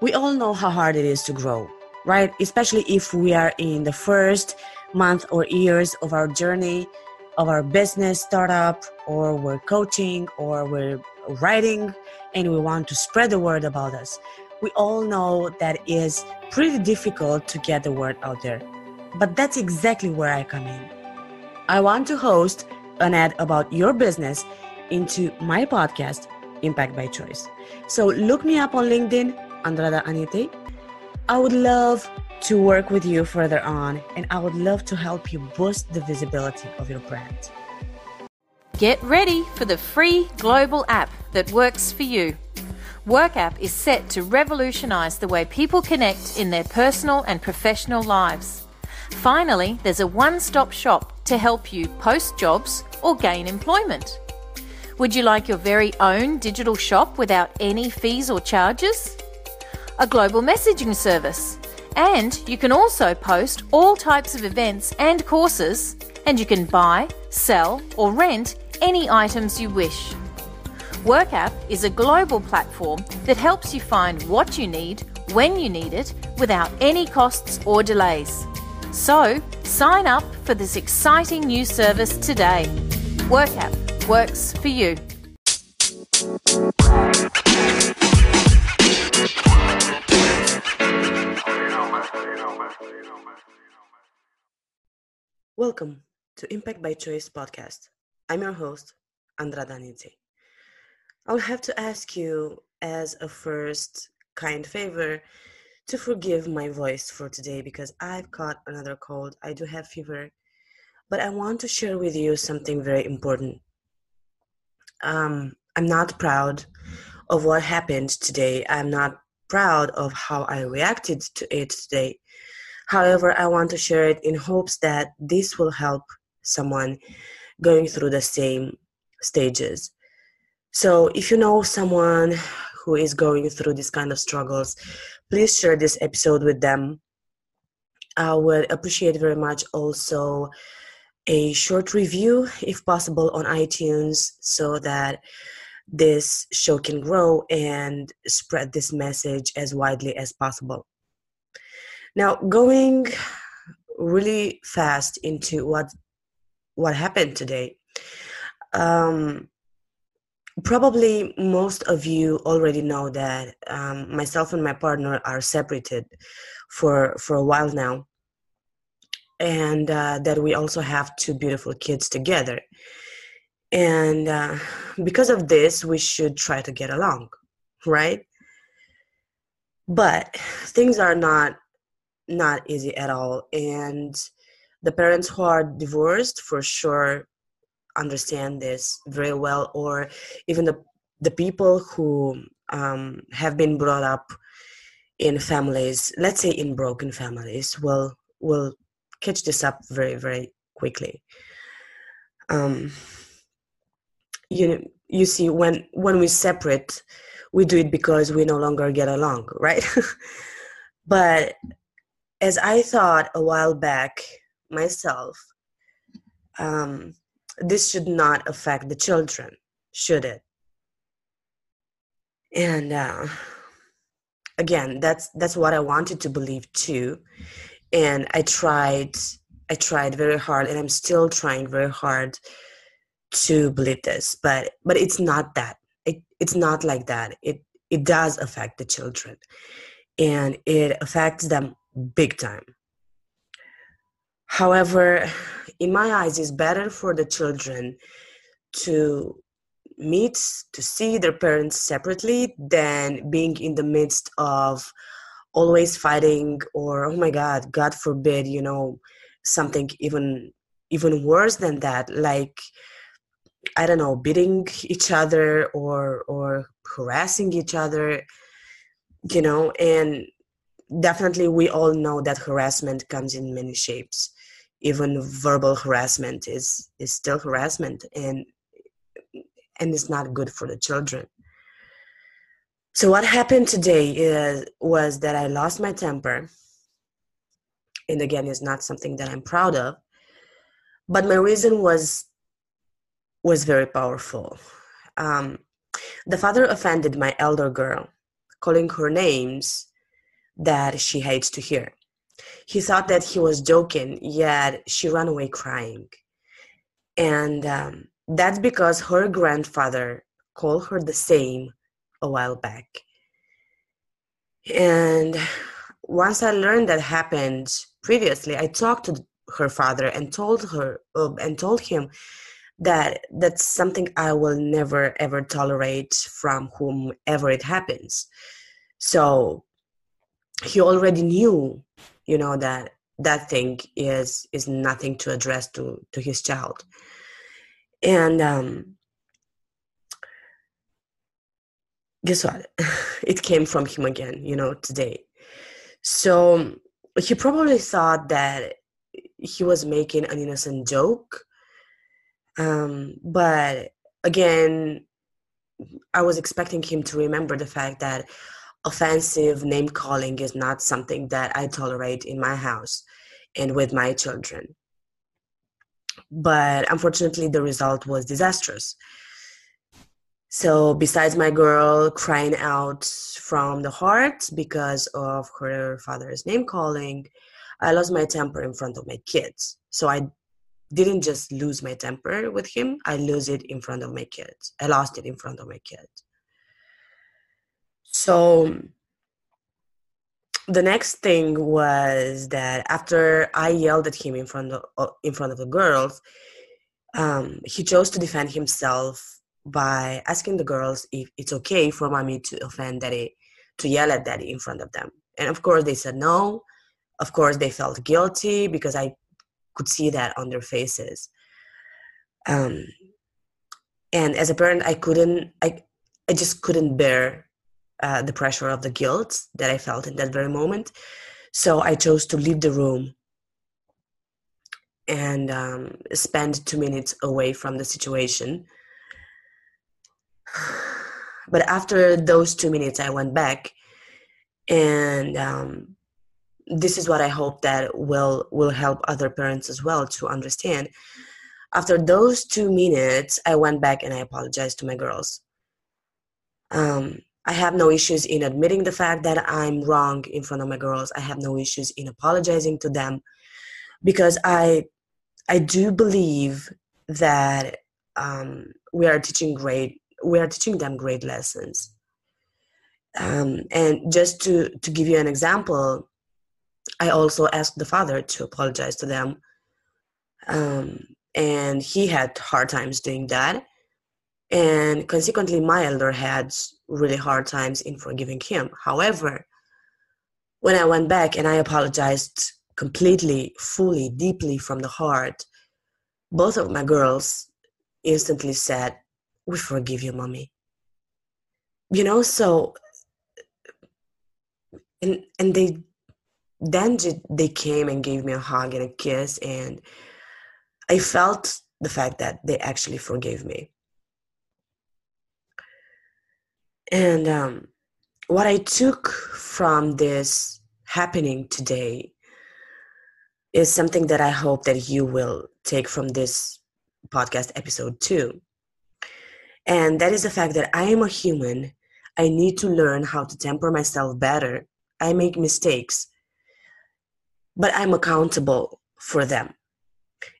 We all know how hard it is to grow, right? Especially if we are in the first month or years of our journey of our business startup, or we're coaching, or we're writing, and we want to spread the word about us. We all know that it is pretty difficult to get the word out there. But that's exactly where I come in. I want to host an ad about your business into my podcast, Impact by Choice. So look me up on LinkedIn, Andrada Anite. I would love to work with you further on, and I would love to help you boost the visibility of your brand. Get ready for the free global app that works for you. WorkApp is set to revolutionize the way people connect in their personal and professional lives. Finally, there's a one stop shop to help you post jobs or gain employment. Would you like your very own digital shop without any fees or charges? A global messaging service and you can also post all types of events and courses, and you can buy, sell, or rent any items you wish. WorkApp is a global platform that helps you find what you need when you need it without any costs or delays. So, sign up for this exciting new service today. WorkApp works for you. Welcome to Impact by Choice podcast. I'm your host, Andra Danidze. I'll have to ask you, as a first kind favor, to forgive my voice for today because I've caught another cold. I do have fever, but I want to share with you something very important. Um, I'm not proud of what happened today. I'm not proud of how I reacted to it today. However, I want to share it in hopes that this will help someone going through the same stages. So, if you know someone who is going through this kind of struggles, please share this episode with them. I would appreciate very much also a short review, if possible, on iTunes so that this show can grow and spread this message as widely as possible. Now, going really fast into what what happened today. Um, probably most of you already know that um, myself and my partner are separated for for a while now, and uh, that we also have two beautiful kids together. And uh, because of this, we should try to get along, right? But things are not not easy at all. And the parents who are divorced for sure understand this very well, or even the the people who um, have been brought up in families, let's say in broken families, will will catch this up very very quickly. Um, you know, you see, when when we separate, we do it because we no longer get along, right? but as I thought a while back myself, um, this should not affect the children, should it? And uh, again, that's that's what I wanted to believe too, and I tried. I tried very hard, and I'm still trying very hard to believe this. But but it's not that. It it's not like that. It it does affect the children, and it affects them big time. However, in my eyes, it's better for the children to meet, to see their parents separately than being in the midst of always fighting or, oh my God, God forbid, you know, something even even worse than that like i don't know beating each other or or harassing each other you know and definitely we all know that harassment comes in many shapes. Even verbal harassment is is still harassment and and it's not good for the children. So what happened today is was that i lost my temper. And again it's not something that i'm proud of but my reason was was very powerful. Um, the father offended my elder girl calling her names that she hates to hear. He thought that he was joking, yet she ran away crying. And um, that's because her grandfather called her the same a while back. And once I learned that happened previously, I talked to her father and told her uh, and told him that that's something I will never ever tolerate from whomever it happens. So he already knew, you know, that that thing is is nothing to address to to his child, and um, guess what? it came from him again, you know, today. So he probably thought that he was making an innocent joke um, but again, I was expecting him to remember the fact that offensive name calling is not something that I tolerate in my house and with my children. But unfortunately, the result was disastrous. So, besides my girl crying out from the heart because of her father's name calling, I lost my temper in front of my kids. So, I didn't just lose my temper with him i lose it in front of my kids i lost it in front of my kids so the next thing was that after i yelled at him in front of uh, in front of the girls um, he chose to defend himself by asking the girls if it's okay for mommy to offend daddy to yell at daddy in front of them. And of course they said no. Of course they felt guilty because i could see that on their faces. Um, and as a parent i couldn't i i just couldn't bear uh, the pressure of the guilt that i felt in that very moment so i chose to leave the room and um, spend two minutes away from the situation but after those two minutes i went back and um, this is what I hope that will will help other parents as well to understand. After those two minutes, I went back and I apologized to my girls. Um, I have no issues in admitting the fact that I'm wrong in front of my girls. I have no issues in apologizing to them because I I do believe that um, we are teaching great we are teaching them great lessons. Um, and just to to give you an example, I also asked the father to apologize to them. Um, and he had hard times doing that. And consequently, my elder had really hard times in forgiving him. However, when I went back and I apologized completely, fully, deeply from the heart, both of my girls instantly said, We forgive you, mommy. You know, so and and they then they came and gave me a hug and a kiss and i felt the fact that they actually forgave me and um, what i took from this happening today is something that i hope that you will take from this podcast episode too and that is the fact that i am a human i need to learn how to temper myself better i make mistakes but I'm accountable for them.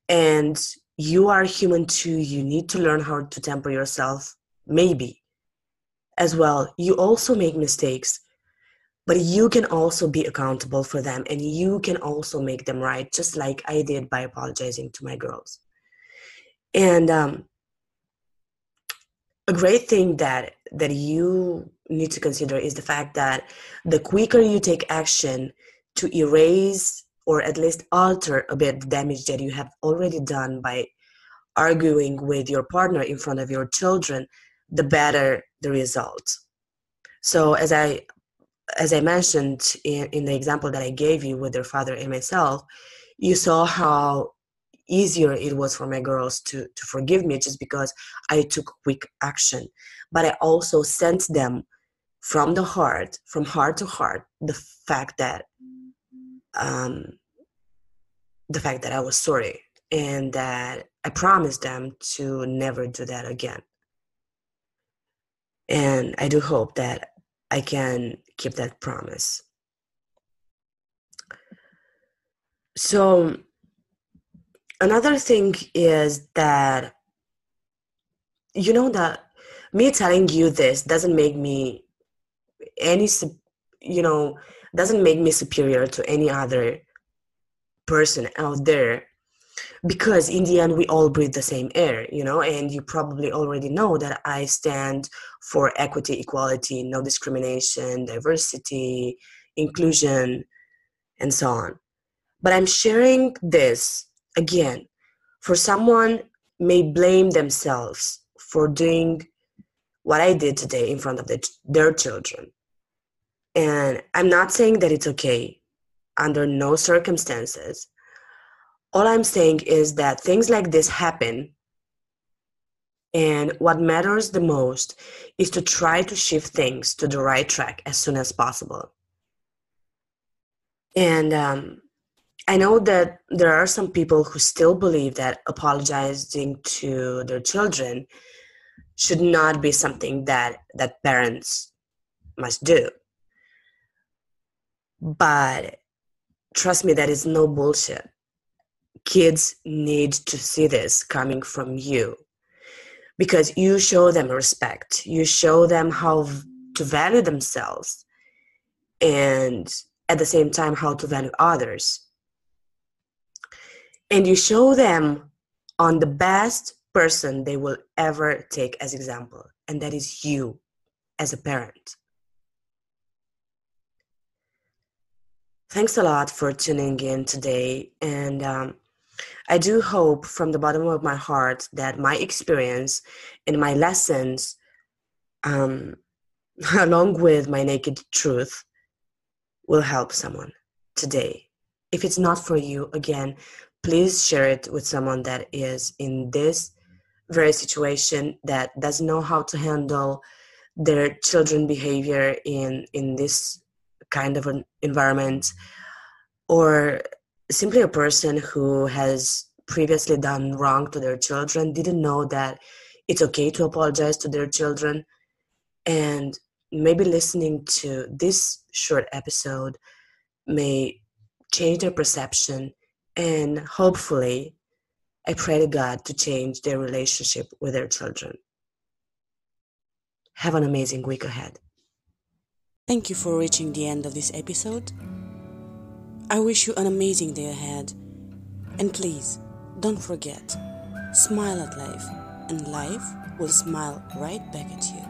And you are human too. You need to learn how to temper yourself, maybe as well. You also make mistakes, but you can also be accountable for them and you can also make them right, just like I did by apologizing to my girls. And um, a great thing that that you need to consider is the fact that the quicker you take action to erase or at least alter a bit the damage that you have already done by arguing with your partner in front of your children the better the result so as i as i mentioned in, in the example that i gave you with their father and myself you saw how easier it was for my girls to to forgive me just because i took quick action but i also sent them from the heart from heart to heart the fact that um, the fact that I was sorry and that I promised them to never do that again. And I do hope that I can keep that promise. So, another thing is that, you know, that me telling you this doesn't make me any, you know, doesn't make me superior to any other person out there because in the end we all breathe the same air you know and you probably already know that i stand for equity equality no discrimination diversity inclusion and so on. But i'm sharing this again for someone may blame themselves for doing what i did today in front of the, their children. And i'm not saying that it's okay. Under no circumstances all I'm saying is that things like this happen. And what matters the most is to try to shift things to the right track as soon as possible. And um, I know that there are some people who still believe that apologizing to their children should not be something that, that parents must do. But trust me, that is no bullshit kids need to see this coming from you. Because you show them respect. You show them how to value themselves. And at the same time how to value others. And you show them on the best person they will ever take as example. And that is you as a parent. Thanks a lot for tuning in today. And um, I do hope from the bottom of my heart that my experience and my lessons, um, along with my naked truth, will help someone today. If it's not for you, again, please share it with someone that is in this very situation that doesn't know how to handle their children behavior in in this kind of an environment or simply a person who has previously done wrong to their children didn't know that it's okay to apologize to their children. And maybe listening to this short episode may change their perception and hopefully i pray to god to change their relationship with their children. Have an amazing week ahead. Thank you for reaching the end of this episode I wish you an amazing day ahead. And please, don't forget, smile at life, and life will smile right back at you.